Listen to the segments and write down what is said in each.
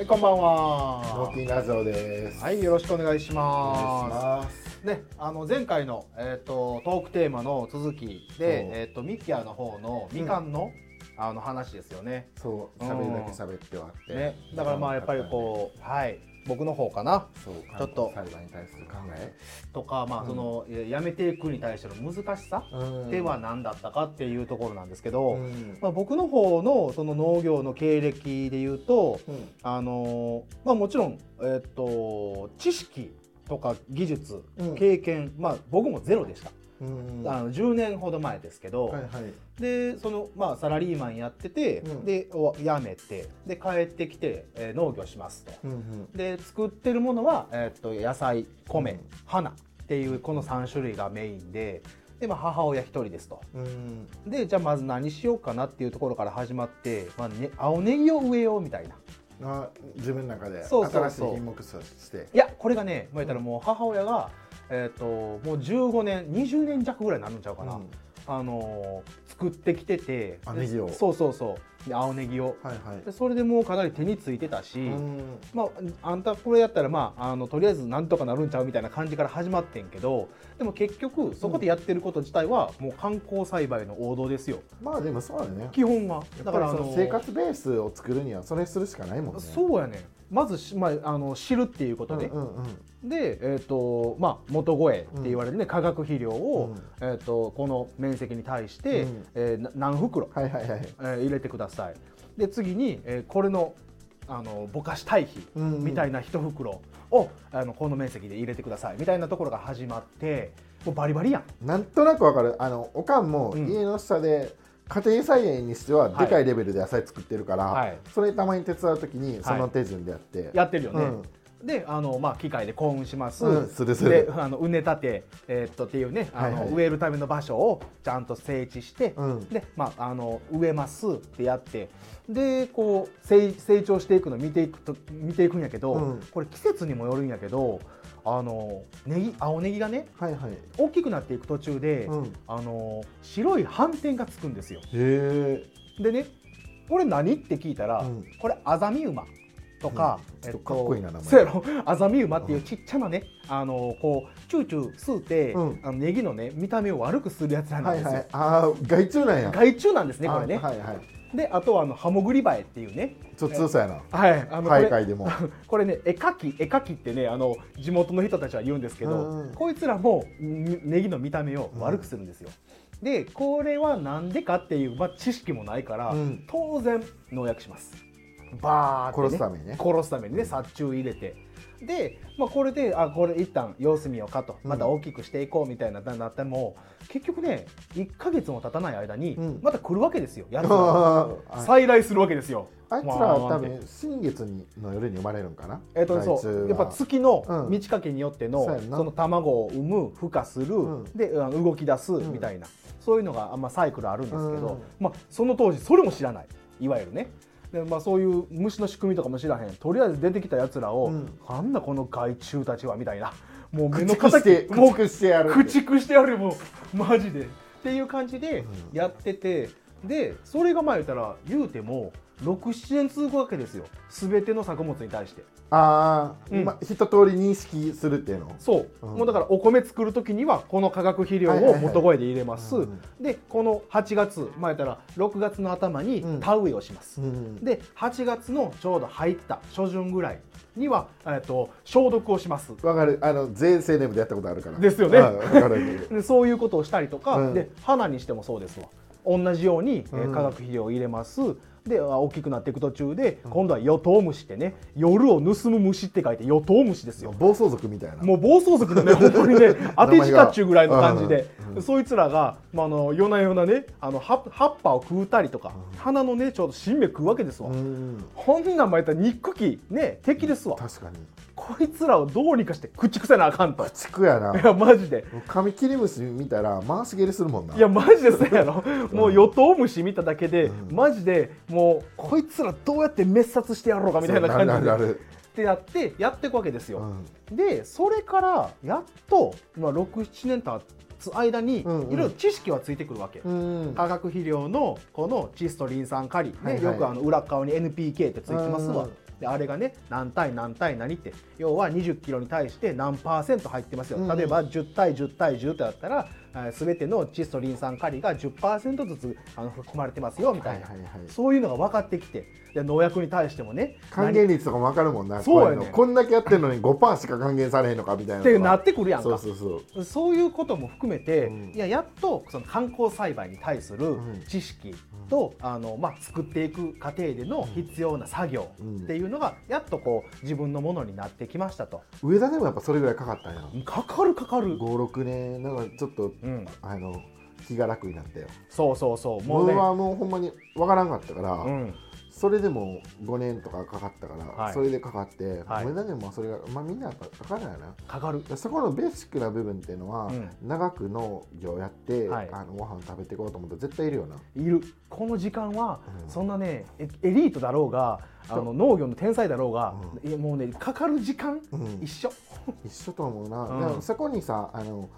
はい、こんばんはテ。ィーラジオです。はい、よろしくお願いしまます。す。ね、あの前回のえっ、とトークテーマの続きで、えっ、とミキヤの方のみかんの、あの話ですよね。そう、うん喋るだけ喋ってはって。ね、だからまあやっぱりこう、はい、僕の方かな。ちょっと。裁判に対する考え。とかまあその、えやめていくに対しての難しさうん。では何だったかっていうところなんですけど、うん。まあ僕の方のその農業の経歴で言うと。うん。あのーまあもちろん、えっと知識とか技術、うん。経験まあ僕もゼロでした、うんあの10年ほど前ですけど、はいはい。でそのまあサラリーマンやってて、うん。でお辞めてで帰ってきて、えー農業しますと。うんうん。で作ってるものは、えっと野菜米、うん。花っていうこの3種類がメインでで、まあ、母親一人ですと。うん。でじゃあまず何しようかなっていうところから始まって、まあね、青ネギを植えようみたいな。あ自分の中で新しい品目として。いやこれがね言ったらもう母親が、えー、ともう15年20年弱ぐらいになるんちゃうかな、うんあのー作ってきててネギを。そうそうそう。で青ネギを。はいはい。で。それでもうかなり手についてたし、うん。まあ、あんたこれやったら、まあ、あのとりあえずなんとかなるんちゃうみたいな感じから始まってんけどでも結局そこでやってること自体はもう観光栽培の王道ですよ。まあでもそうだね。基本は。だから生活ベースを作るにはそれするしかないもんね。そうやねまずし、まあ、あの知るっていうことで、で、えーとまあ、元声って言われるね、化学肥料を、うん。えー、とこの面積に対して、うん。え何袋、は。えー入れてください。で次に、えーこれのあのぼかし堆肥みたいな一袋を、あのこの面積で入れてください。みたいなところが始まってもうバリバリやん。なんとなくわかる。あのおかんもうん。家の下で家庭菜園にしてははいでかいレベルで野菜作ってるから、はい。それたまに手伝う時にその手順でやって、やってるよね、うん。であの、まあ、機械で耕運します、うんするする。であの畝立て、えーっとっていうねあの、はいはい。植えるための場所をちゃんと整地して、うん。で、まあ、あの植えますってやってでこう成成長していくのを見ていくと見ていくんやけど、うん。これ季節にもよるんやけどあのネギ青ネギがねはいはい。大きくなっていく途中で、うん。へあの白い斑点がつくんですよ。えでねこれ何？って聞いたら、うん。これアザミウマとか、うん。ちょっとかっこいいな名前。アザミウマっていうちっちゃなね、あのこうチューチュー吸うて、うん。あのネギのね見た目を悪くするやつなんですよ。はいはい。ああ害虫なんや。害虫なんですねこれね。あはいはいであとはあのハモグリバエっていうね。ちょっと強さやな。はい。あの大会でも。これね絵描き絵描きってねあの地元の人たちは言うんですけど、うんうん。こいつらもんネギの見た目を悪くするんですよ。でこれはなんでかっていう、まあ、知識もないから、うん。当然農薬します。バーって、ね、殺すためにね。殺すためにね殺虫入れてで、まあ、これであこれ一旦様子見ようかと。また大きくしていこうみたいななっても、結局ね1か月も経たない間にうん。また来るわけですよ、やつ再来するわけですよ。あいつらは多分新月にの夜に生まれるんかな？えっと、そう。やっぱ月のうん。満ち欠けによっての、そうやんな。その卵を産む孵化する、うん。で動き出すん。みたいな、そういうのが、まあ、サイクルあるんですけど、うん。まあ、その当時それも知らない。いわゆるねで、まあ、そういう虫の仕組みとかも知らへん。とりあえず出てきたやつらを、うん。なんだこの害虫たちはみたいな。もう目駆の逐して敵もう駆逐してやる。駆逐してやるもうマジで。っていう感じでうん。やってて、でそれがまあ言ったら言うても67年続くわけですよ。全ての作物に対して。ああ、うん。ま一通り認識するっていうの？そう、うん。もうだからお米作る時にはこの化学肥料を元声で入れます、うん。でこの8月前やったら6月の頭にうん。田植えをします、うん。で8月のちょうど入った初旬ぐらいには、えっと消毒をします。わかる。あの全青年部でやったことあるから。ですよね。でそういうことをしたりとか、うん。で花にしてもそうですわ。同じように、え化学肥料を入れますであ大きくなっていく途中で、今度はヨトウムシってね夜を盗む虫って書いてヨトウムシですよ。暴走族みたいな。もう暴走族のね、本当にね、当て字かっちゅうぐらいの感じで。うん。う、ん。そいつらが、まあ、あの夜な夜なね、あの葉葉っぱを食うたりとか、花のね、ちょうど新芽食うわけですわ。うんほんなんまやったら憎き、ね、敵ですわ。確かにこいつらをどうにかして駆逐せなあかんと。い地区やな。や、マジで。カミキリムシ見たら回し蹴りするもんな。いや、マジでそうやろ。もう、ヨトウムシ見ただけで、うん。マジでもう、こいつらどうやって滅殺してやろうかみたいな感じで。なる。ってやって、やっていくわけですよ。うん。でそれからやっと、まあ、67年経つ間にいうんうん。ろいろ知識はついてくるわけ、うん化学肥料のこの窒素リン酸カリ、ねはいはい。よくあの裏側に NPK ってついてますわ、であれがね何対何対何って要は2 0キロに対して何パーセント入ってますよ、うん。例えば10対10対10ってだったらすべての窒素リン酸カリが10%ずつあの含まれてますよみたいな、はいはいはい。そういうのが分かってきてで農薬に対してもね還元率とかも分かるもんなそうやねこいの。こんだけやってるのに5%しか還元されへんのかみたいなってなってくるやんか。そうそうそう。そういうことも含めて、うん。いややっとその観光栽培に対するうん。知識と、あのまあ、作っていく過程での必要な作業っていうのがやっとこう自分のものになってきましたと。上田でもやっぱそれぐらいかかったんや。かかるかかる、56年なんかちょっとうん、あの気が楽になったよ。そうそうそう。もうね。俺はもうほんまに分からんかったから、うん、それでも5年とかかかったから、はい。それでかかって、はい。上田でもそれが、まあ、みんなやっぱかかるやな。かかる。でそこのベーシックな部分っていうのは、うん。長く農業やって、はい。あのご飯食べていこうと思ったら絶対いるよな、いる。この時間は、うん。そんなねエエリートだろうがあの農業の天才だろうが、ういやもうねかかる時間、うん。一緒。一緒と思うな、うん。そこにさあの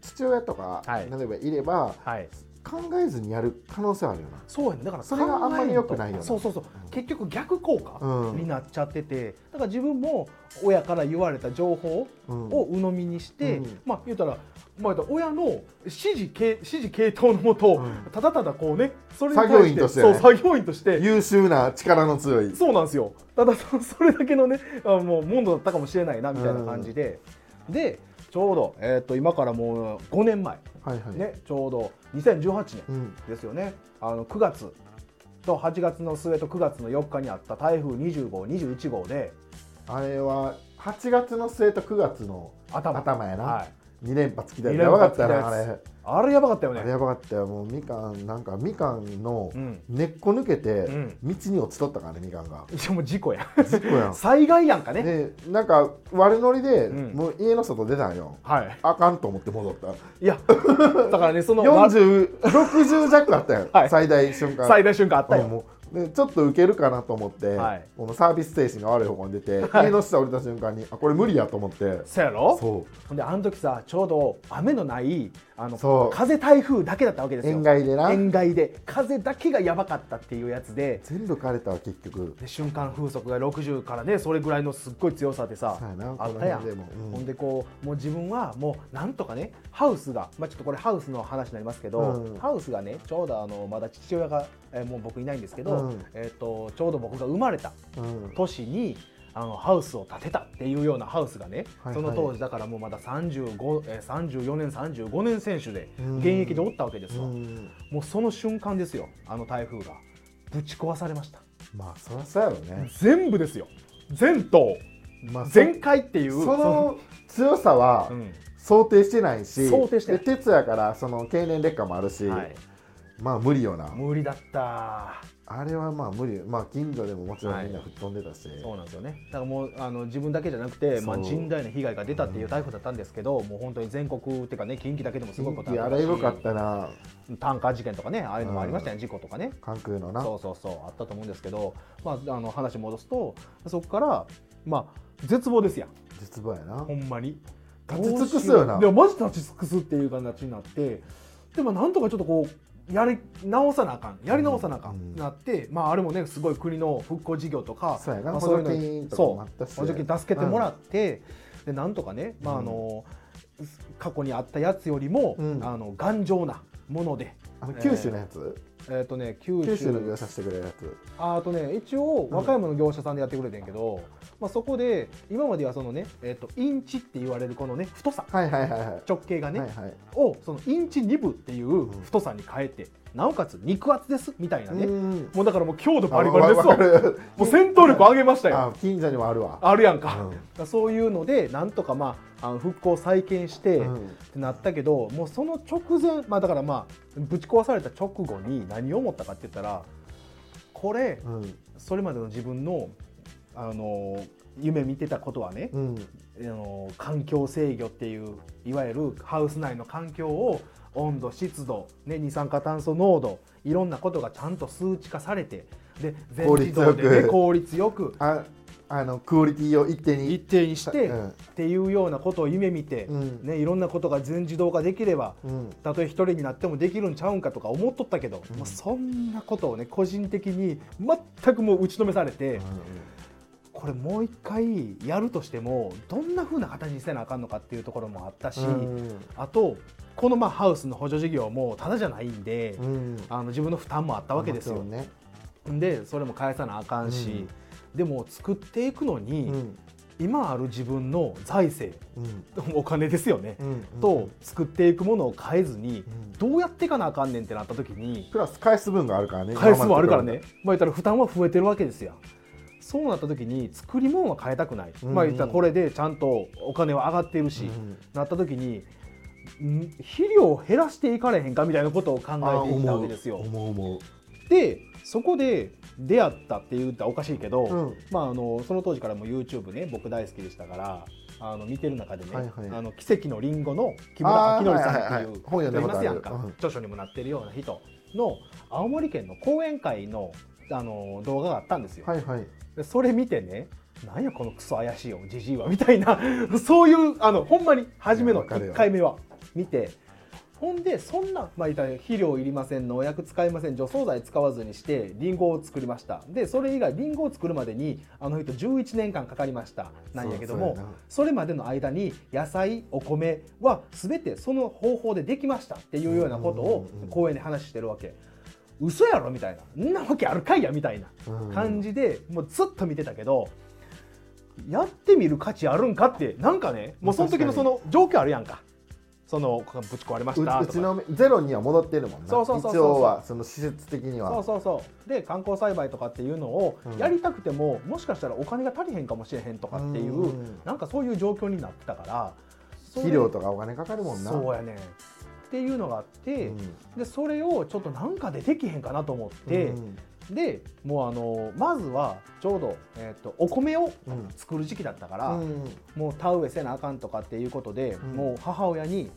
父親とか、はい。例えばいればはい考えずにやる可能性はあるよな。そうやね。だからそれがあんまり良くないよな。そうそうそう、うん。結局逆効果うん。になっちゃってて。だから自分も親から言われた情報うん。を鵜呑みにして、うん。まあ言うたらまあ、親の指示系指示系統のもと、うん。ただただこうねそれに作業員としてね。そう作業員として。優秀な力の強い。そうなんですよ。ただそそれだけのねあもうモンドだったかもしれないなみたいな感じで、でちょうど、えー、と今からもう5年前、はいはい、ね、ちょうど2018年うん、ですよね。あの9月と8月の末と9月の4日にあった台風20号21号であれは8月の末と9月の頭。頭やな、はい、2連発来た二ややばかった連発来たなあれ。やあれやばかったよね。あれやばかったよ。もうみかんなんかみかんのうん。根っこ抜けてうん。道に落ちとったからねみかんが。いやもう事故や。事故やん。災害やんかね。でなんか悪ノリで、うん。もう家の外出たんよ。はい。あかんと思って戻った。いやだからねそのわ4060弱あったよ、はい。最大瞬間。最大瞬間あったよ、でちょっと受けるかなと思って、はい。このサービス精神が悪い方向に出て、はい。家の下降りた瞬間にあこれ無理やと思って。そうやろ？そほんであの時さちょうど雨のないあの風台風だけだったわけですよ。う塩害で風だけがやばかったっていうやつで。全部枯れたわ結局。で瞬間風速が60からねそれぐらいのすっごい強さでさあったやん。ん。ほんでこうもう自分はもうなんとかねハウスが、まあ、ちょっとこれハウスの話になりますけど、うん。ハウスがねちょうどあのまだ父親が、えーもう僕いないんですけど、うん。えー、とちょうど僕が生まれたうん。年にあのハウスを建てたっていうようなハウスがね、その当時だからもうまだ35、えー、34年35年選手でうん現役でおったわけですよ、うん。もうその瞬間ですよあの台風が。ぶち壊されました。まあそりゃそうやろね、全部ですよ。全島。まあ、そ全開っていうその強さはうん。想定してないし、想定してない。で鉄やからその経年劣化もあるし、はい、まあ無理よな。無理だったあれはまあ無理。まあ近所でももちろはいんみんな吹っ飛んでたし、そうなんですよね。だからもうあの自分だけじゃなくて、まあ、甚大な被害が出たっていう台風だったんですけど、もう本当に全国っていうかね近畿だけでもすごいこと近畿あれよかったな。タンカー事件とかねああいうのもありましたね、事故とかね。関空のな。そうそうそうあったと思うんですけど、まあ、あの話戻すとそこからまあ絶望ですやん。絶望やな。ほんまに。立ち尽くすよな。でもマジ立ち尽くすっていう形になってでもなんとかちょっとこうやり直さなあかん。やり直さなあかん、うん。なってまああれもねすごい国の復興事業とかそうやな。まあ、そういう補助金とかもあったしそう補助金助けてもらって、でなんとかね、まああの過去にあったやつよりも、うん。あの頑丈なものであの九州のやつ、えっ、とね九州。九州の業者してくれるやつ。ああとね一応和歌山の業者さんでやってくれてんけど、まあ、そこで今まではそのね、えっとインチって言われるこのね太さ。はいはいはいはい。直径がね、はいはい。をそのインチ2部っていう太さに変えて、なおかつ肉厚ですみたいなね、うん。もうだからもう強度バリバリですあわもう戦闘力上げましたよ。あ近所にもあるわ。あるやんか、うん。そういうのでなんとかまああの復興再建して、うん。ってなったけどもうその直前まあだからまあぶち壊された直後に何を思ったかって言ったらこれうん。それまでの自分のあの夢見てたことはね、うん。あの環境制御っていういわゆるハウス内の環境を温度湿度、ね、二酸化炭素濃度いろんなことがちゃんと数値化されてで全自動で、ね、効率よくああのクオリティを一定に。一定にして、うん。っていうようなことを夢見て、うん。ね、いろんなことが全自動化できればうん。たとえ一人になってもできるんちゃうんかとか思っとったけど、うん。もうそんなことをね個人的に全くもう打ちのめされて、これもう一回やるとしてもどんな風な形にせなあかんのかっていうところもあったし、うん。あとこのまあハウスの補助事業もただじゃないんで、うん。あの自分の負担もあったわけですよ。ね。でそれも返さなあかんし、でも作っていくのに、うん。今ある自分の財政うん。お金ですよね、うんと作っていくものを変えずにうん。どうやっていかなあかんねんってなった時にプラス返す分があるからね返すもあるからね。まあ言ったら負担は増えてるわけですよ。そうなった時に作り物は変えたくない、うんまあ言ったらこれでちゃんとお金は上がっているし、うんなった時にん肥料を減らしていかれへんかみたいなことを考えていったわけですよ。思う思うでそこで出会ったって言ったらおかしいけど、うん。まあ、あのその当時からも YouTube ね僕大好きでしたからあの見てる中でね「はいはい。あの奇跡のリンゴ」の木村明則さんっていはいいうはい。本読んだ人いことある。ますやんか、うん。著書にもなってるような人の青森県の講演会のあの動画があったんですよ。はいはい。でそれ見てねなんやこのクソ怪しいよじじいはみたいなそういうあのほんまに初めの1いやわかるよ。回目は見てほんでそんな、まあ、たら肥料いりません農薬使いません除草剤使わずにしてリンゴを作りました。でそれ以外リンゴを作るまでにあの人11年間かかりました。なんやけどもそれまでの間に野菜お米は全てその方法でできました。っていうようなことをうんうんうん講演で話してるわけ。嘘やろ？みたいな「んなわけあるかいや」みたいな。うん。感じでもうずっと見てたけどやってみる価値あるんかってなんかねもうその時のその状況あるやんかそのぶち壊れましたとか。ううちのゼロには戻ってるもんな。そうそうそうそう。一応はその施設的には。そうそうそうで観光栽培とかっていうのをうん。やりたくても、もしかしたらお金が足りへんかもしれへんとかっていう、うん。なんかそういう状況になってたから肥料とかお金かかるもんな。そうやねん。っていうのがあって、うん。でそれをちょっとなんかでできへんかなと思って、うんでもうあのまずはちょうど、えー、とお米をうん。作る時期だったから、うんもう田植えせなあかんとかっていうことで、うん。もう母親に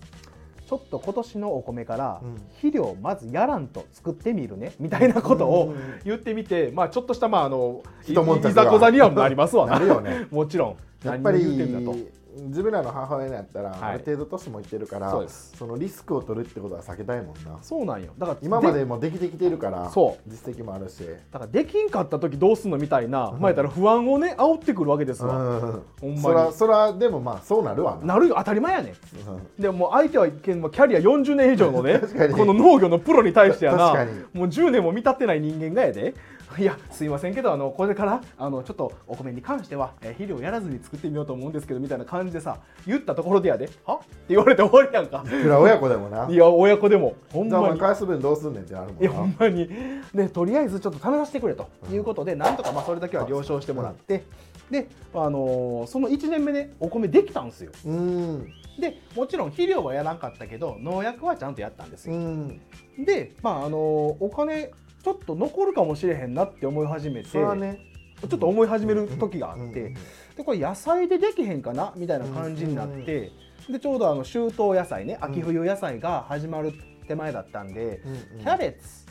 ちょっと今年のお米からうん。肥料まずやらんと作ってみるねみたいなことをうん。言ってみて、まあ、ちょっとしたまああのいざこざにはなりますわ なね。もちろん。やっぱり何を言うてんだと自分らの母親のやったら、はい。ある程度年もいってるからそうです。のリスクを取るってことは避けたいもんな。そうなんよ。だから今までもできてきてるからそう。実績もあるし。だからできんかった時どうすんのみたいな、うん。まあ言ったら不安をね煽ってくるわけですわ、うん。ほんまに。そらそらでもまあそうなるわな。なるよ。当たり前やねん。うん。でも相手はけんもうキャリア40年以上のね この農業のプロに対してやな確かに。もう10年も見立ってない人間がやで。いやすいませんけどあのこれからあのちょっとお米に関しては、えー肥料やらずに作ってみようと思うんですけどみたいな感じでさ言ったところでやで。は？って言われて終わりやんか。いくら親子でもな。いや親子でも。ほんまに。前返す分どうすんねんってなるもんいやほなんまに。でとりあえずちょっと試させてくれと。いうことで、なんとかまあそれだけは了承してもらって、で、あのーその1年目でお米できたんですよ。うん。でもちろん肥料はやらなかったけど農薬はちゃんとやったんですよ、うん。で、まああのーお金ちょっと残るかもしれへんなって思い始めてそれはね。ちょっと思い始める時があって、うんうんでこれ野菜でできへんかな？みたいな感じになって、でちょうどあの秋冬野菜ね秋冬野菜が始まる手前だったんで、キャベツ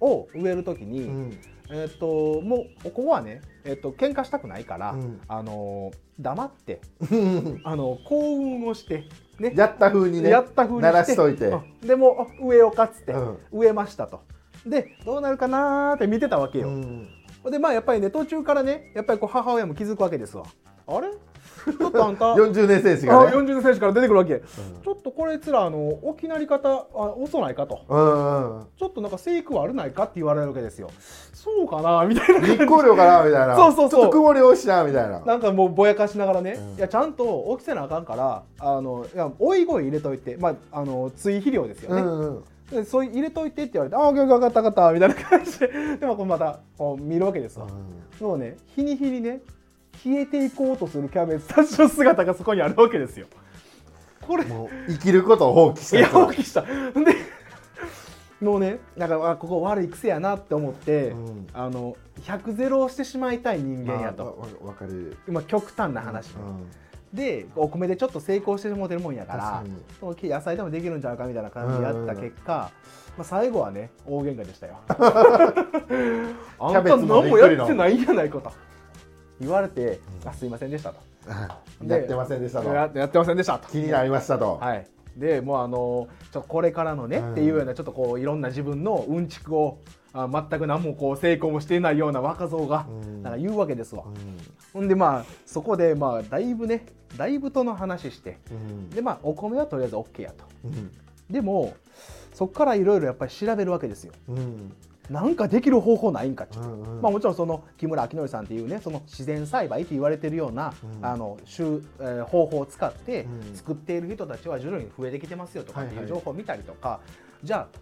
を植える時に、うん。えっともうここはね、えっと喧嘩したくないから、うん。あの黙ってうん。あの幸運をしてね。やった風にねやった風に鳴らしといて。うん。でもあ植えようかっつって、うん。植えましたと。でどうなるかなーって見てたわけよ、うんでまあやっぱりね途中からねやっぱりこう母親も気づくわけですわ。あれ？ちょっとあんた？あ40年選手がね。40の選手から出てくるわけ、うん。ちょっとこれつらあの置きなり方あ遅ないかと。うんうんちょっとなんか生育悪ないかって言われるわけですよ。そうかなみたいな日光量かなみたいな。そうそうそう。ちょっと曇り多いしなみたいな。なんかもうぼやかしながらね、うん。いやちゃんと大きせなあかんからあのいや追い声入れといてまああの追肥料ですよね、うんうん。でそう入れといてって言われて「ああ分かった分かった」みたいな感じで。でもこうまたこう見るわけですわ、もうね日に日にね消えていこうとするキャベツたちの姿がそこにあるわけですよ。これ。もう生きることを放棄しいや放棄した。でもうねなんかあここ悪い癖やなって思って、うん。あの100ゼロをしてしまいたい人間やと、まあわわかる。今極端な話、うんでお米でちょっと成功してもうてるもんやから野菜でもできるんちゃうかみたいな感じでやった結果、まあ、最後はね大喧嘩でしたよ。あんた何もやってないんやないかと。言われて、あすいませんでしたと。で やってませんでしたと。ややってませんでしたと。気になりましたと。はい。でもうあのちょこれからのね、うん。っていうようなちょっとこういろんな自分のうんちくをあ全く何もこう成功もしていないような若造がうん。なんか言うわけですわ。うん。ほんでまあそこでまあだいぶねだいぶとの話してうん。でまあお米はとりあえず OK やと。うん。でもそこからいろいろやっぱり調べるわけですよ。うん。なんかできる方法ないんかと。う。んうん。まあ、もちろんその木村明則さんっていうねその自然栽培って言われてるような、うん。あの種えー方法を使ってうん。作っている人たちは徐々に増えてきてますよとかってはいはい。いう情報を見たりとか、じゃあ、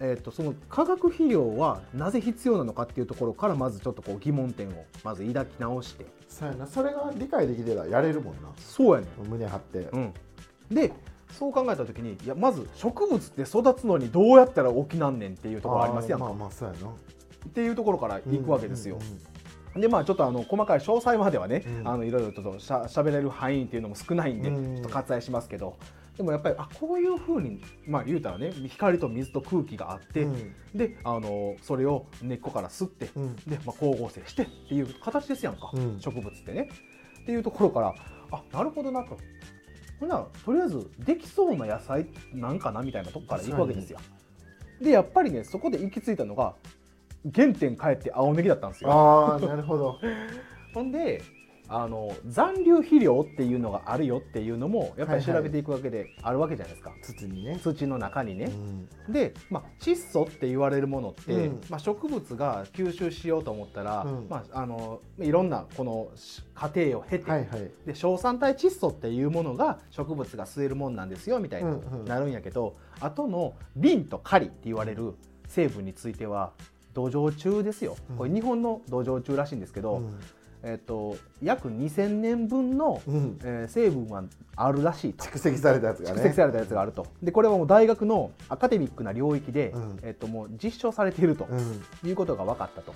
えー、とその化学肥料はなぜ必要なのかっていうところからまずちょっとこう疑問点をまず抱き直して。そうやな。それが理解できてたらやれるもんな。そうやね胸張って。うん、でそう考えた時にいやまず植物って育つのにどうやったら起きなんねんっていうところありますやんか、まあまあそうやな。っていうところから行くわけですよ。うんうんでまあちょっとあの細かい詳細まではね、うん。あのいろいろとしゃ喋れる範囲っていうのも少ないんで、うん。ちょっと割愛しますけどでもやっぱりあこういうふうにまあ言うたらね光と水と空気があって、うんであのそれを根っこから吸って、うんで、まあ、光合成してっていう形ですやんか、うん植物ってね。っていうところからあなるほどなと。ほんならとりあえずできそうな野菜なんかなみたいなとこから行くわけですよ。でやっぱりねそこで行き着いたのが原点帰って青ネギだったんですよ。ああなるほど ほんであの残留肥料っていうのがあるよっていうのもやっぱり調べていくわけであるわけじゃないですか、土にね。土の中にね。う。ん。で、まあ、窒素って言われるものって、うん。まあ、植物が吸収しようと思ったら、うん。まあ、あのいろんなこのし過程を経て、はいはい。で硝酸体窒素っていうものが植物が吸えるもんなんですよみたいな、うんうん。なるんやけど後のリンとカリって言われる成分については土壌中ですよ、うん。これ日本の土壌中らしいんですけど、うんえっと約2000年分の、うん。えー成分はあるらしいと。蓄積されたやつがね。蓄積されたやつがあると。でこれはもう大学のアカデミックな領域で、うん。えっともう実証されているとうん。いうことが分かったと、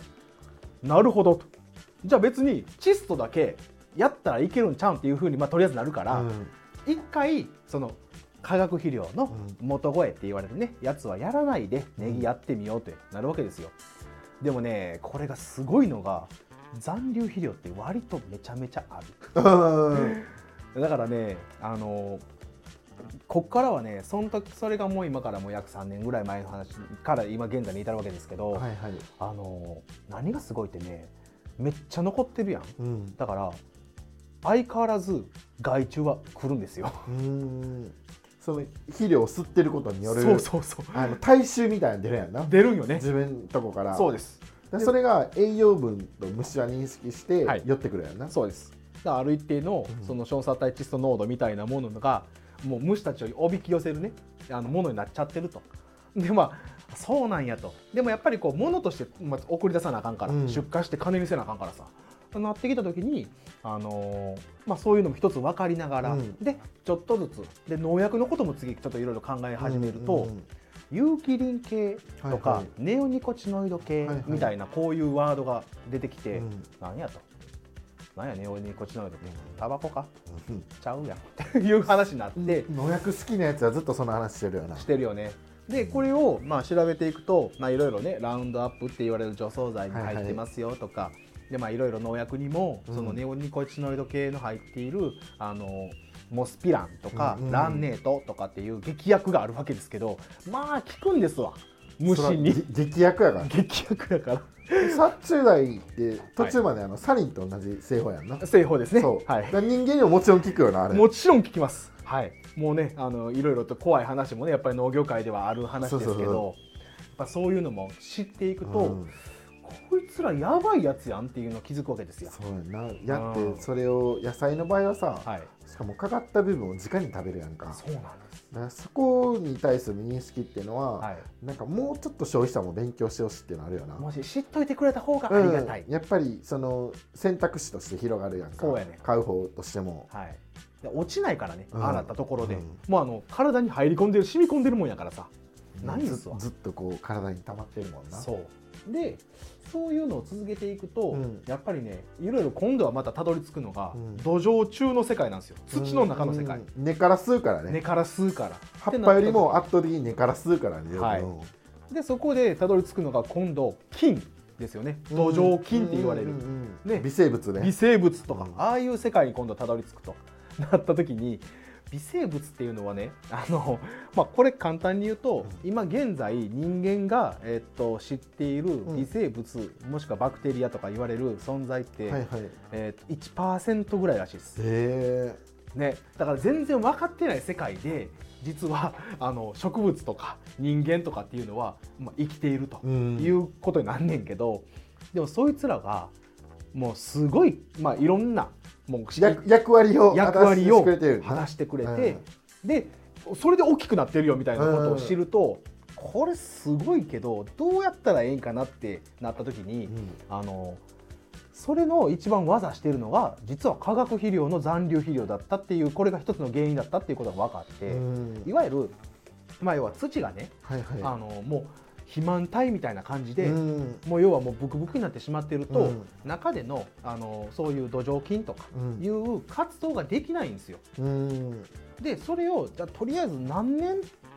なるほどと。じゃあ別に窒素だけやったらいけるんちゃうんっていうふうに、まあ、とりあえずなるから、うん。一回その化学肥料の元声って言われるねやつはやらないでネギやってみようってなるわけですよ。でもねこれがすごいのが残留肥料って割とめちゃめちゃあうん。るだからねあのこっからはねその時それがもう今からもう約3年ぐらい前の話から今現在に至るわけですけど、はいはい。あの何がすごいってねめっちゃ残ってるやん。うん。だから相変わらず害虫は来るんですよ。うん。その肥料を吸ってることによるそうそうそう。あの体臭みたいなの出るやんな。出るんよね。自分のとこから。そうです。でそれが栄養分と虫は認識してはい。寄ってくるやんな、そうです。だからある一定のうん。その硝酸体窒素濃度みたいなものがもう虫たちをおびき寄せるねあのものになっちゃってると。でまあそうなんやと。でもやっぱりこう物として、まあ、送り出さなあかんから、うん。出荷して金見せなあかんからさ。なってきた時に、あのーまあ、そういうのも一つ分かりながら、うん。でちょっとずつで農薬のことも次ちょっといろいろ考え始めると、うんうん有機リン系とか、はいはい。ネオニコチノイド系みたいなこういうワードが出てきて、うん。なんやと。なんやネオニコチノイド。ってタバコか？うん。ちゃうやん。っていう話になって。農薬好きなやつはずっとその話してるよな。してるよね。でこれをまあ調べていくとまあいろいろねラウンドアップって言われる除草剤に入ってますよとか、でまあいろいろ農薬にもうん。そのネオニコチノイド系の入っている、あのモスピランとか、うんうん。ランネートとかっていう劇薬があるわけですけどまあ効くんですわ。虫に。げ劇薬やから。劇薬だから。殺虫剤って途中まであのサリンと同じ製法やんな、製法ですね。そう、はい。人間にももちろん効くよなあれ。もちろん聞きます。はい。もうね、あのいろいろと怖い話もね、やっぱり農業界ではある話ですけど、そうそうそう。やっぱそういうのも知っていくと、うん。こいつらやばいやつやんっていうのを気づくわけですよ。そうやな。やっうん。てそれを野菜の場合はさ、はい。しかもかかった部分を直に食べるやんかそうなんです。らそこに対する認識っていうのは、はい。なんかもうちょっと消費者も勉強してほしいっていうのあるよなもし知っといてくれた方がありがたい。うんやっぱりその選択肢として広がるやんかそうやね買う方としてもはい。で落ちないからね、うん洗ったところで、うんもうあの体に入り込んでる、染み込んでるもんやからさ。ないんずすわずっとこう体に溜まってるもんなそう。で、そういうのを続けていくと、うん。やっぱりね、いろいろ今度はまたたどり着くのが、うん。土壌中の世界なんですよ。土の中の世界。うん。根から吸うからね。根から吸うから。葉っぱよりも圧倒的に根から吸うからね、はい。うんでそこでたどり着くのが今度菌ですよね。土壌菌って言われる。ね。微生物ね。微生物とか、うん。ああいう世界に今度たどり着くとなった時に微生物っていうのはね あの、まあ、これ簡単に言うと、今現在人間が、えっと、知っている微生物、もしくはバクテリアとか言われる存在って、はいはい。えっと1%ぐらいらしいです。へね、だから全然分かってない世界で実はあの植物とか人間とかっていうのは、まあ、生きているということになんねんけど、でもそいつらがもうすごい、まあ、いろんなもう役役割を役割を果たしてくれてる。果たしてくれて、でそれで大きくなってるよみたいなことを知ると、これすごいけどどうやったらええんかなってなった時に、うん。あのそれの一番技してるのが実は化学肥料の残留肥料だったっていうこれが一つの原因だったっていうことが分かって、うん。いわゆる、まあ、要は土がね、あのもう肥満体みたいな感じで、うん。もう要はもうブクブクになってしまってると、うん。中でのあのそういう土壌菌とかうん。いう活動ができないんですよ。うん。でそれをじゃあとりあえず何年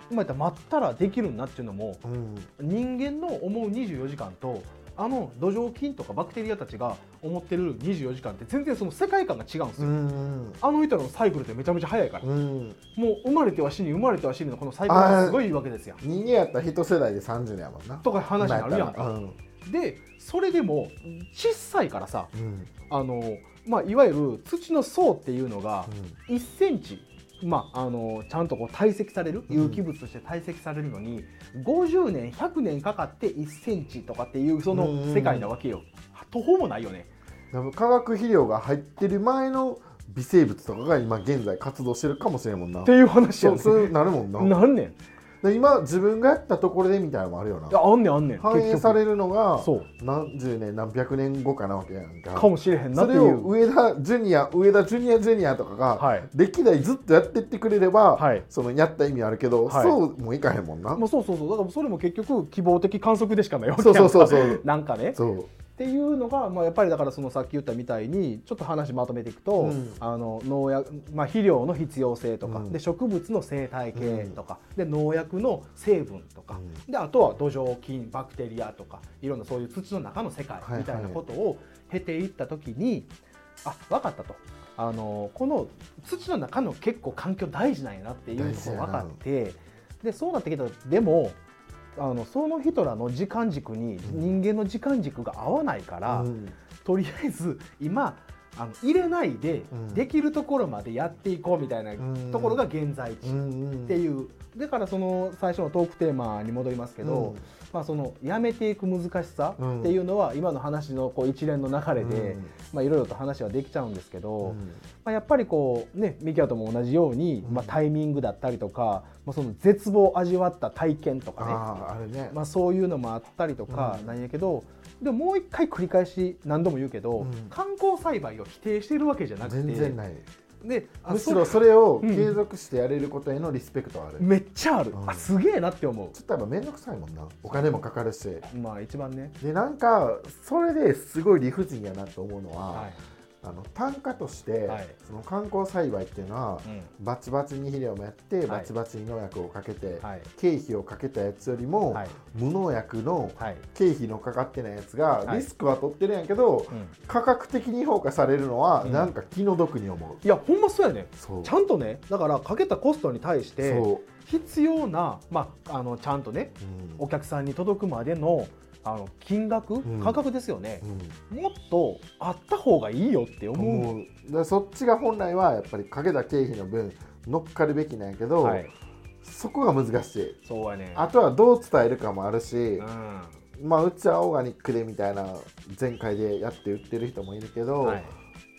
まあ待ったらできるんだっていうのもうん。人間の思う24時間とあの土壌菌とかバクテリアたちが思ってる24時間って全然その世界観が違うんですうよ。ん。あの人らのサイクルってめちゃめちゃ早いから、うん。もう生まれては死に生まれては死にのこのサイクルがすごいわけですよ。人間やったら一世代で30年やもんな。とか話になるやん。か。うん。でそれでも小さいからさうん。あの、まあ、いわゆる土の層っていうのが1センチ、まあ、あのちゃんとこう堆積されるうん有機物として堆積されるのに50年100年かかって1センチとかっていうその世界なわけよ。途方もないよね。化学肥料が入ってる前の微生物とかが今現在活動してるかもしれんもんなっていう話やねそうなるもんななんねん。で今自分がやったところでみたいなのもあるよな。いやあんねんあんねん。反映されるのがそう。何十年何百年後かなわけやんか。かもしれへんなそれをっていう。上田ジュニア上田ジュニアジュニアとかがはい。歴代ずっとやってってくれれば、はい。そのやった意味あるけど、はい。そうもいかへんもんな、まあ、そうそうそう。だからそれも結局希望的観測でしかないわけそうやんか。そうそうそう。なんかね。そうっていうのが、まあ、やっぱりだからそのさっき言ったみたいにちょっと話まとめていくと、うん。あの農薬、まあ、肥料の必要性とか、うん。で植物の生態系とか、で農薬の成分とか、うであとは土壌菌バクテリアとかいろんなそういう土の中の世界はいはいみたいなことを経ていった時に、あ分かったと。あのこの土の中の結構環境大事なんやなっていうところ分かってでそうなってきたらでもあのその人らの時間軸に人間の時間軸が合わないから、うん。とりあえず今あの入れないでうん。できるところまでやっていこうみたいなうん。ところが現在地っう。んていうだからその最初のトークテーマに戻りますけど、まあ、そのやめていく難しさっていうのは今の話のこう一連の流れで、まあ、いろいろと話はできちゃうんですけど、うん。まあ、やっぱりこうねミキアとも同じように、うん。まあ、タイミングだったりとか、まあ、その絶望を味わった体験とかね。ああね、まあ、そういうのもあったりとかうん。なんやけど、でももう一回繰り返し何度も言うけど、うん。観光栽培を否定してるわけじゃなくて全然ない。であむしろそれをうん。継続してやれることへのリスペクトはある、めっちゃある、うん。あすげえなって思ちょっとやっぱ面倒くさいもんな。お金もかかるし。うまあ一番ね、でなんかそれですごい理不尽やなと思うのは、はいあの単価として、はい。その観光栽培っていうのは、うん。バチバチに肥料もやって、はい。バチバチに農薬をかけて、はい。経費をかけたやつよりも、はい。無農薬のはい。経費のかかってないやつが、はい。リスクは取ってるんやけど、うん。価格的に評価されるのは、うん。なんか気の毒に思う。いやほんまそうやね。ちゃんとねだからかけたコストに対してそ必要な、まあ、あのちゃんとねう、うん。お客さんに届くまでのあの金額、ん。価格ですよね。う、ん。もっとあった方がいいよって思う。そっちが本来はやっぱりかけた経費の分乗っかるべきなんやけど、はい、そこが難しい。そうやね。あとはどう伝えるかもあるしう、ん。まあうちはオーガニックでみたいな前回でやって売ってる人もいるけど、はい、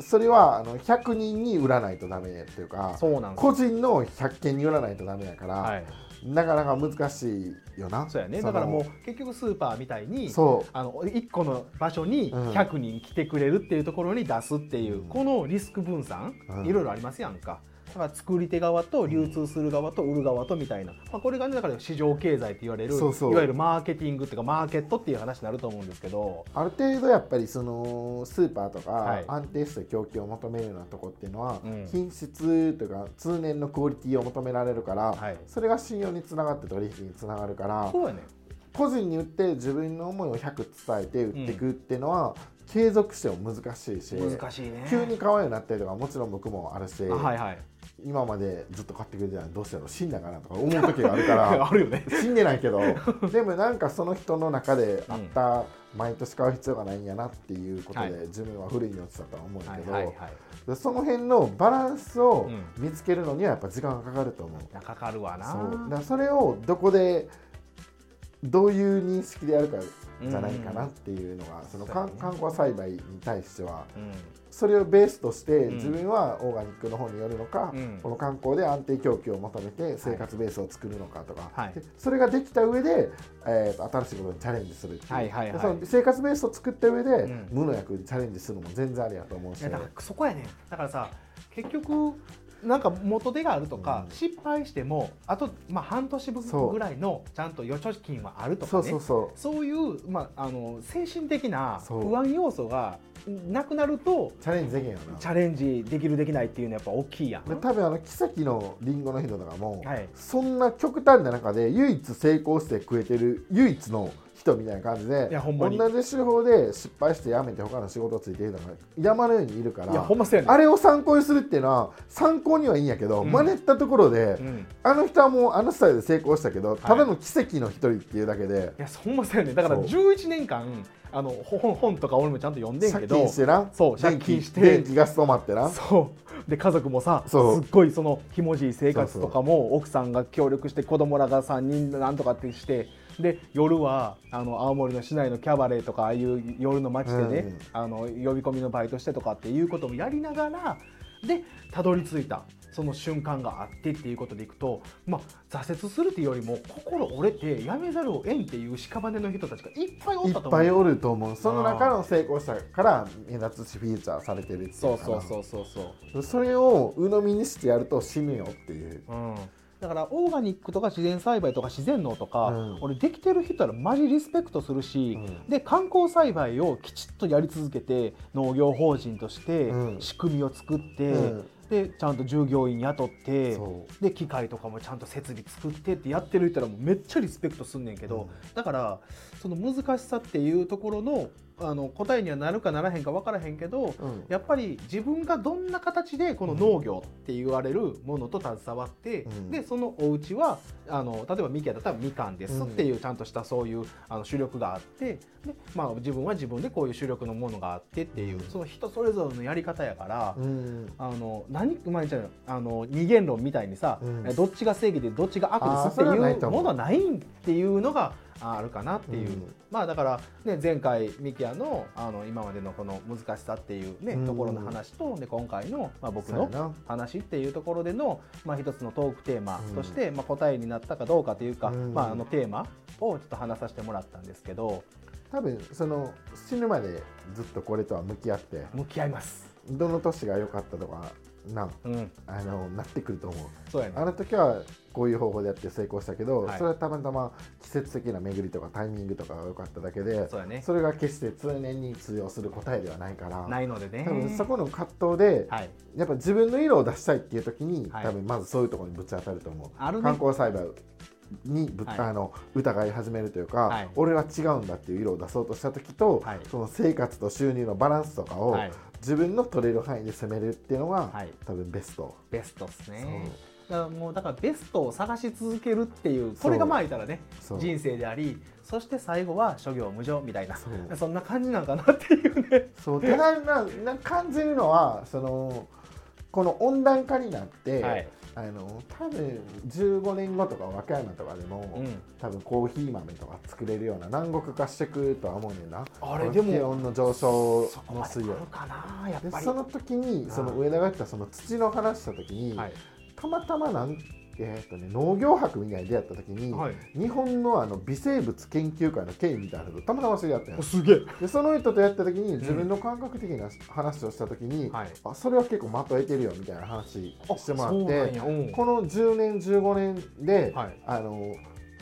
それはあの100人に売らないとダメっていうか個人の100件に売らないとダメやから、はい、なかなか難しいよな。そうやね。のだからもう結局スーパーみたいにそう。あの1個の場所にうん。100人来てくれるっていうところに出すっていう、うん。このリスク分散、うん。いろいろありますやんか。だから作り手側と流通する側と売る側とみたいな、まあ、これがねだから市場経済って言われるそうそう。いわゆるマーケティングっていうかマーケットっていう話になると思うんですけどある程度やっぱりそのスーパーとかはい。安定した供給を求めるようなとこっていうのは、うん。品質というか通年のクオリティを求められるから、はい。それが信用につながって取引につながるからそうやね個人に売って自分の思いを100伝えて売っていくっていうのは、継続しても難しいし難しいね。急に買わんようになったりとかもちろん僕もあるし、あはいはい今までずっと買ってくれてたのどうしたの死んだかなとか思う時があるから あるよね。死んでないけど。でもなんかその人の中であった、毎年買う必要がないんやなっていうことで、はい。自分は古いに落ちたとは思うけど、はいはいはい。でその辺のバランスをうん。見つけるのにはやっぱ時間がかかると思う。いやかかるわな。そう。だそれをどこでどういう認識でやるかじゃないかなっていうのが、その観そうやね。観光栽培に対してはうんそれをベースとしてうん。自分はオーガニックの方によるのか、うん。この観光で安定供給を求めて生活ベースを作るのかとか、はい。でそれができた上で、えーと新しいことにチャレンジするっていう、はいはいはい。でその生活ベースを作った上で、うん。無の薬にチャレンジするのも全然ありやと思うし。いやだからそこやね。だからさ結局なんか元手があるとか、うん。失敗してもあと、まあ、半年分ぐらいのちゃんと預貯金はあるとかそう。ねそうそそういう、まあ、あの精神的な不安要素がなくなるとうチャレンジできんよな。チャレンジできるできないっていうのはやっぱ大きいやん。で多分あの奇跡のリンゴの人とかも、はい。そんな極端な中で唯一成功して食えてる唯一の人みたいな感じでいやほんまに。同じ手法で失敗して辞めて他の仕事ついてるのが山のようにいるからいやほんまそうやねん。あれを参考にするっていうのは参考にはいいんやけど、うん。真似たところで、うん。あの人はもうあのスタイルで成功したけど、ただの奇跡の一人っていうだけでいやほんまそうやねん。だからそう。11年間あの本本とか俺もちゃんと読んでんけ借ど金してな。そう電気借金して。電気ガス止まってな。そう。で家族もさすそう。っごいそのひもじい生活とかも奥さんが協力して子供らが3人なんとかってしてで夜はあの青森の市内のキャバレーとかああいう夜の街でね、うんあの呼び込みのバイトしてとかっていうこともやりながらでたどり着いたその瞬間があってっていうことでいくと、まあ、挫折するっていうよりも心折れてやめざるを得んっていう屍の人たちがいっぱいおいったと思う。っぱいおると思う。その中の成功者から目立つしフィーチャーされてるっていそうかな。そうそうそうそう。それを鵜呑みにしてやると死ぬよっていう。うん、だからオーガニックとか自然栽培とか自然農とか、うん。俺できてる人はマジリスペクトするし、うん。で観光栽培をきちっとやり続けて農業法人としてうん。仕組みを作って、うん。でちゃんと従業員雇ってで機械とかもちゃんと設備作ってってやってる人らもうめっちゃリスペクトすんねんけど、だからその難しさっていうところのあの答えにはなるかならへんか分からへんけど、うん。やっぱり自分がどんな形でこの農業って言われるものと携わって、うん。でそのお家はあの例えばミキヤだったらみかんですっていうちゃんとしたそういうあの主力があってで、まあ、自分は自分でこういう主力のものがあってっていう、うん。その人それぞれのやり方やから。うん。あの何毎日あの二元論みたいにさ、どっちが正義でどっちが悪ですっていう。ものはないっていうのがああるかなっていう、うん。まあだから、ね、前回ミキヤのあの今までのこの難しさっていう、ねうん。ところの話とで今回の、まあ、僕の話っていうところでの、まあ、一つのトークテーマとして、まあ、答えになったかどうかというか、うん。まあ、あのテーマをちょっと話させてもらったんですけど多分その死ぬまでずっとこれとは向き合って向き合います。どの年が良かったとかなうん、あのなってくると思う。そうやねあの時はこういう方法でやって成功したけど、はい。それはたまたま季節的な巡りとかタイミングとかが良かっただけでそね。それが決して通年に通用する答えではないからないのでね。多分そこの葛藤で、はい。やっぱ自分の色を出したいっていう時に、はい。多分まずそういうところにぶち当たると思う。あるね。観光栽培にぶ、はい。あの疑い始めるというか、はい。俺は違うんだっていう色を出そうとした時と、はい。その生活と収入のバランスとかを、はい。自分の取れる範囲で攻めるっていうのが、はい。多分ベスト。ベストですねだからもうだからベストを探し続けるっていうこれがまあ言ったらね人生でありそして最後は諸行無常みたいなそんな感じなんかなっていうね。そうただなな感じるのはそのこの温暖化になって、はい。あの多分15年後とか和歌山とかでも、うん。多分コーヒー豆とか作れるような南国化してくるとは思うねんな。あれでも気温の上昇の水温その時にその上田が言ったその土の話した時に、はいたまたまなんえーとね、農業博みたいに出会った時に、はい。日本のあの微生物研究会の権威みたいなのとたまたま知り合ったんや。おすげえ。でその人とやった時に自分の感覚的な話をした時に、はいあそれは結構的を得てるよみたいな話してもらってこの10年15年で、はい。あの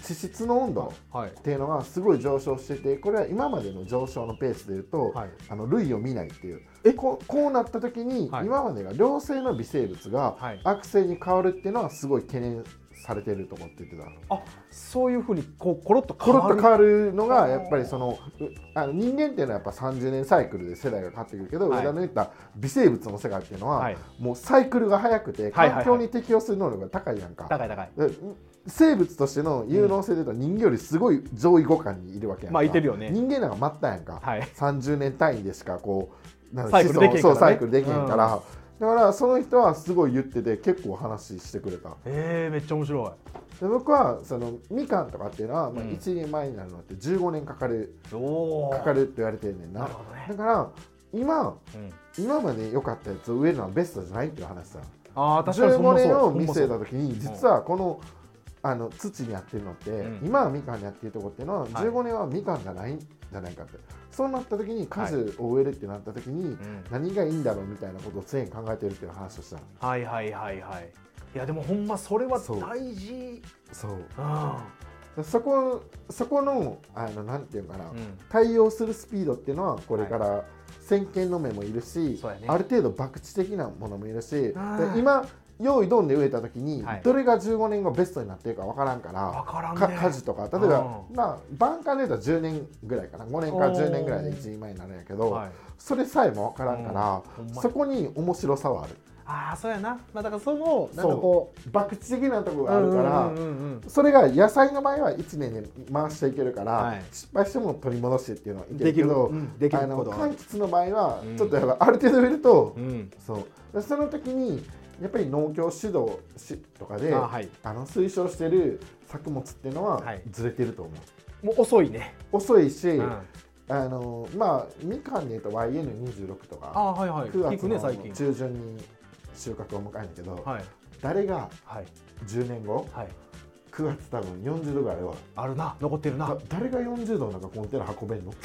地質の温度はい。っていうのがすごい上昇しててこれは今までの上昇のペースでいうと、はい。あの類を見ないっていう。え？ここうなった時に、はい。今までが良性の微生物がはい。悪性に変わるっていうのはすごい懸念されてると思って言ってたあそういうふうにこうコロッとコロッと変わるのがやっぱりそのうあの人間っていうのはやっぱ30年サイクルで世代が変わってくるけど、はい。上田の言った微生物の世界っていうのは、はい。もうサイクルが速くてはいはいはい。環境に適応する能力が高いやんか、高い高い。で生物としての有能性でいうと人間よりすごい上位互換にいるわけやんか、まあいてるよね。人間なんか待ったやんか、はい。30年単位でしかこうなんサイクルできへんからね。そうサイクルできへんから、だからその人はすごい言ってて結構話してくれた。えー、めっちゃ面白で僕はそのみかんとかっていうのは、まあ、うん。1年前になるのって15年かかる、いおかかるって言われてるねんな。なるほどね。だから今うん、今まで良かったやつを植えるのはベストじゃないっていう話さ。ああ確かにそん15なそう。年を見据えた時に実はこのあの土にやってるのって、うん。今はみかんにやってるとこっていうのははい。15年はみかんじゃないんじゃないかって、そうなった時に果樹を植えるってなった時に、うん。何がいいんだろうみたいなことを常に考えてるっていう話をしたはいはいはいはい。いやでもほんまそれはそう。大事。そう。うん。そこそこのあのなんていうかな、うん。対応するスピードっていうのはこれから先見の目もいるし、ね。ある程度博打的なものもいるし今用意どんで植えた時に、はい。どれが15年後ベストになってるか分からんから分からんね。か果樹とか。例えば、うん。まあ晩間で言うと10年ぐらいかな。5年かおー10年ぐらいで一人前になるんやけど、はい。それさえも分からんから、うん。そこに面白さはある。ああそうやな、まあ、だからそのなんかこう博打的なところがあるから、うんうんうんうん。それが野菜の場合は1年で回していけるから、はい。失敗しても取り戻してっていうのはいけできるるけど、うんできるあの柑橘の場合はうん。ちょっとやっぱある程度植えると、うん。そう。でその時にやっぱり農協指導しとかであ、あはい。の推奨してる作物っていうのははい。ずれてると思う、もう遅いね、遅いし、うん、あのまあみかんで言うと YN26 とかああはいはい。9聞月の中旬に収穫を迎えるんだけど、はい。誰がはい。10年後はい。9月多分40度ぐらいはあるな。残ってるな。だ誰が40度の中コンテナ運べんの？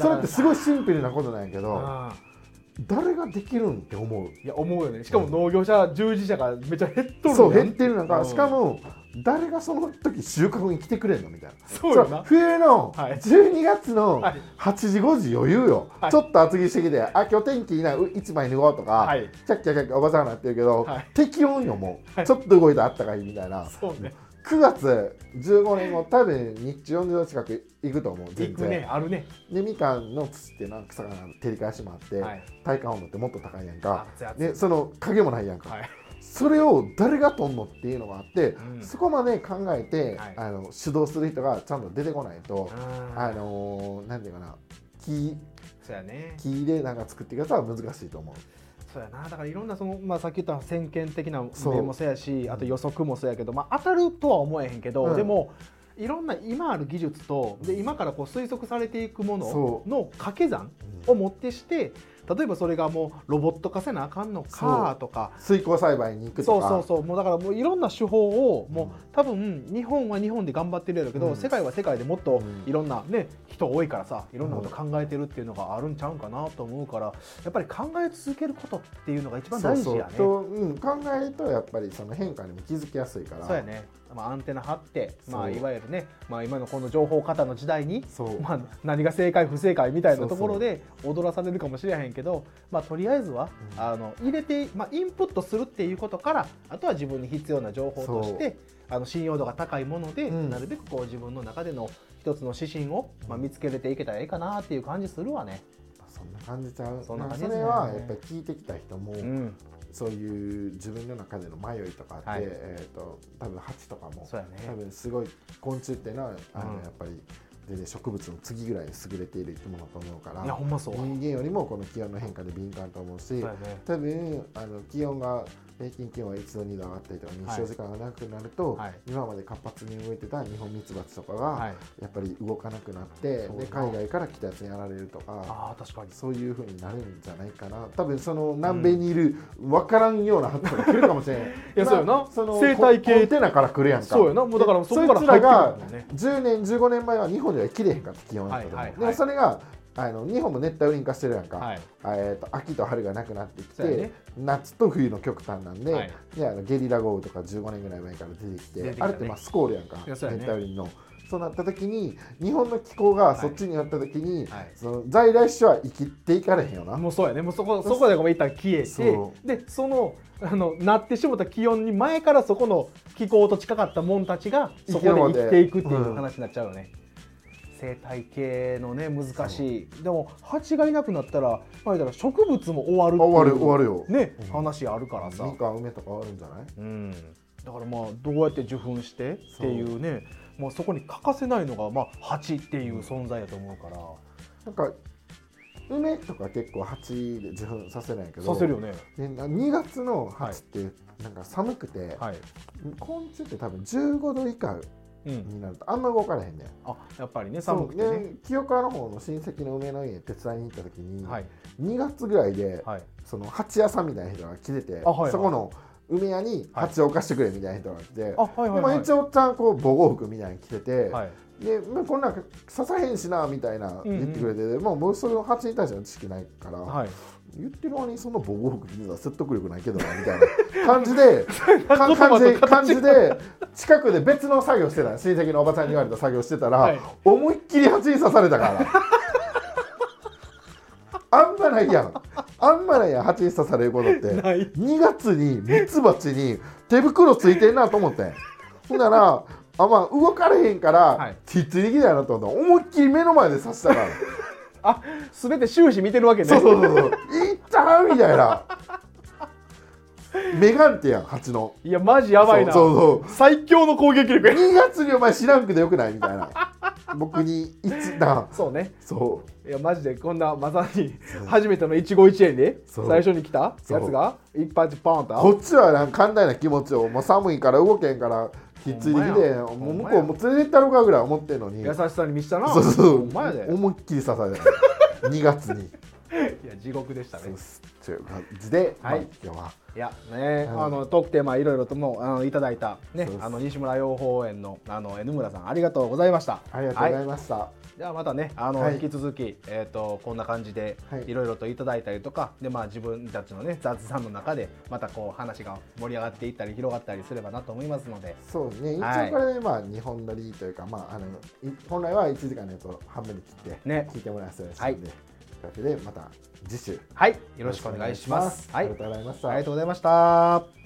それってすごいシンプルなことなんやけどあ誰ができるんって思う。ーいや思うよね。しかも農業者従事者がめっちゃ減っとるそうや減ってるのか、うん。しかも誰がその時収穫に来てくれんのみたいな。そうよな。冬のはい。12月のはい。8時5時余裕よ、はい。ちょっと厚着してきてあ今日天気いいなう一枚脱ごうとか、はい。キャッキャッキャッキャおばさんになってるけど、はい。適温よもう、はい。ちょっと動いたらあったかいみたいな。そうね9月15年後多分日中40度近く行くと思う行全くね然、あるね。でみかんの土ってなんか草が照り返しもあって、はい。体感温度ってもっと高いやんか。でその影もないやんか、はい。それを誰がとんのっていうのがあって、うん。そこまで考えて、はい。あの主導する人がちゃんと出てこないと、うん。あのーなんていうかな木そうやね。木でなんか作っていくやつは難しいと思う。そうやな。だからいろんなその、まあ、さっき言った先見的な面もそうやしあと予測もそうやけど、まあ、当たるとは思えへんけど、うん。でもいろんな今ある技術とで今からこう推測されていくものの掛け算をもってして例えばそれがもうロボット化せなあかんのかとか。水耕栽培に行くそうとか。そうそうもうだからもういろんな手法をもう多分日本は日本で頑張ってるやろうけど、うん。世界は世界でもっとうんいろんなね人多いからさいろんなこと考えてるっていうのがあるんちゃうんかなと思うからやっぱり考え続けることっていうのが一番大事やね。そうそう。と、うん、考えるとやっぱりその変化にも気づきやすいから。そうやね、まあ、アンテナ張って、まあ、いわゆるね、まあ、今のこの情報過多の時代に、そう、まあ、何が正解不正解みたいなところで踊らされるかもしれへんけど、まあ、とりあえずは、うん。あの入れて、まあ、インプットするっていうことからあとは自分に必要な情報としてあの信用度が高いもので、うん。なるべくこう自分の中での一つの指針を、まあ、見つけれていけたらいいかなっていう感じするわね。そんな感じちゃう。そんなまあ感じね。それはやっぱり聞いてきた人も、うん、そういう自分の中での迷いとかあって、はいえー、と多分蜂とかもね。多分すごい昆虫っていうのはあの、うんやっぱり全然植物の次ぐらいに優れている生き物だと思うからいやほんまそう。人間よりもこの気温の変化で敏感と思うしね。多分あの気温が平均気温が1度2度上がったりとか日照時間が長くなると、はい。今まで活発に動いてたニホンミツバチとかが、はい。やっぱり動かなくなってそうで海外から来たやつにやられるとかああ確かに。そういうふうになるんじゃないかな。多分その南米にいる分からんようなハトが来るかもしれない いやそうよな。その生態系コンテナから来るやんか。そうよな。もうだからそこから入ってくるもんね。10年15年前は日本では切れへんかった気温やったと思う、はいはいはい。でもそれがあの日本も熱帯雨林化してるやんか、はい。えー、と秋と春がなくなってきて、ね。夏と冬の極端なんで,、はい。であのゲリラ豪雨とか15年ぐらい前から出てきてね。あれってまあスコールやんかね。帯雨林の。そうなった時に日本の気候がそっちになった時に、はい。その在来種は生きていかれへんよな。もうそうやね。もうそこそこでごめん一旦消えてそでそのあのなってしもた気温に前からそこの気候と近かったもんたちがそこで生きていくっていう話になっちゃうよね。生態系のね難しい。でも蜂がいなくなったらまあら植物も終わるっていう終わる終わるよ。ね、うん。話あるからさ、みかん梅とか終わるんじゃない？うん、だからまあどうやって受粉してっていうねもうそこに欠かせないのがまあ蜂っていう存在だと思うから、なんか梅とか結構蜂で受粉させないけど。させるよね。で2月の蜂ってなんか寒くて、はい、昆虫って多分15度以下うん、になるとあんま動かれへんねん。あやっぱりね寒くてね。で清川の方の親戚の梅の家手伝いに行った時に、はい。2月ぐらいで、はい。その蜂屋さんみたいな人が来てて、あはいはい。そこの梅屋に蜂を貸してくれみたいな人が来て、あはいはいはい。まあ一応おっちゃんこう防護服みたいに着てて、はい。で、まあ、こんなん刺さへんしなみたいなうんうん言ってくれて、もう僕それを蜂に対しての知識ないから、はい言ってる間にそんな防護服着てたら説得力ないけどなみたいな感じで 感じ感じで近くで別の作業してた親戚のおばちゃんに言われた作業してたら、はい。思いっきり蜂に刺されたから。あんまないやん。あんまないやん蜂に刺されることって。ない。2月にミツバチに手袋ついてんなと思ってん。ほんならあまあ動かれへんから、はい。ひっついてきたやなと思ったら思いっきり目の前で刺したから。あすべて終始見てるわけね。そうそうそうそういったみたいな。メガンテやん蜂の。いやマジやばいな。そうそう。最強の攻撃力や。2月にお前知らんくてよくないみたいな。僕にいつなそうね。そう。いやマジでこんなまさに初めての一期一会で最初に来たやつが一発ポンと。こっちはなんか寛大な気持ちをもう寒いから動けんからひっついてきてもう向こうも連れてったろかぐらい思ってんのに。優しさに満ちたな。そうそう思いっきり刺された。2月にいや地獄でしたね。という感じで、はい。まあ今日は。いやね、うんあのトークテーマいろいろともあのいただいたねあの西村養蜂園のあの N 村さんありがとうございました。ありがとうございました、じゃあまたねあの、はい。引き続きえっ、とこんな感じではい。いろいろといただいたりとか、でまあ自分たちのね雑談の中でまたこう話が盛り上がっていったり広がったりすればなと思いますので。そうですね。一はい。応これでまあ2本撮りというか、まああのい本来は1時間のやつを半分に切ってね。聞いてもらいますので、はい。というわけでまた次週よはいよろしくお願いします。はいありがとうございました、ありがとうございました。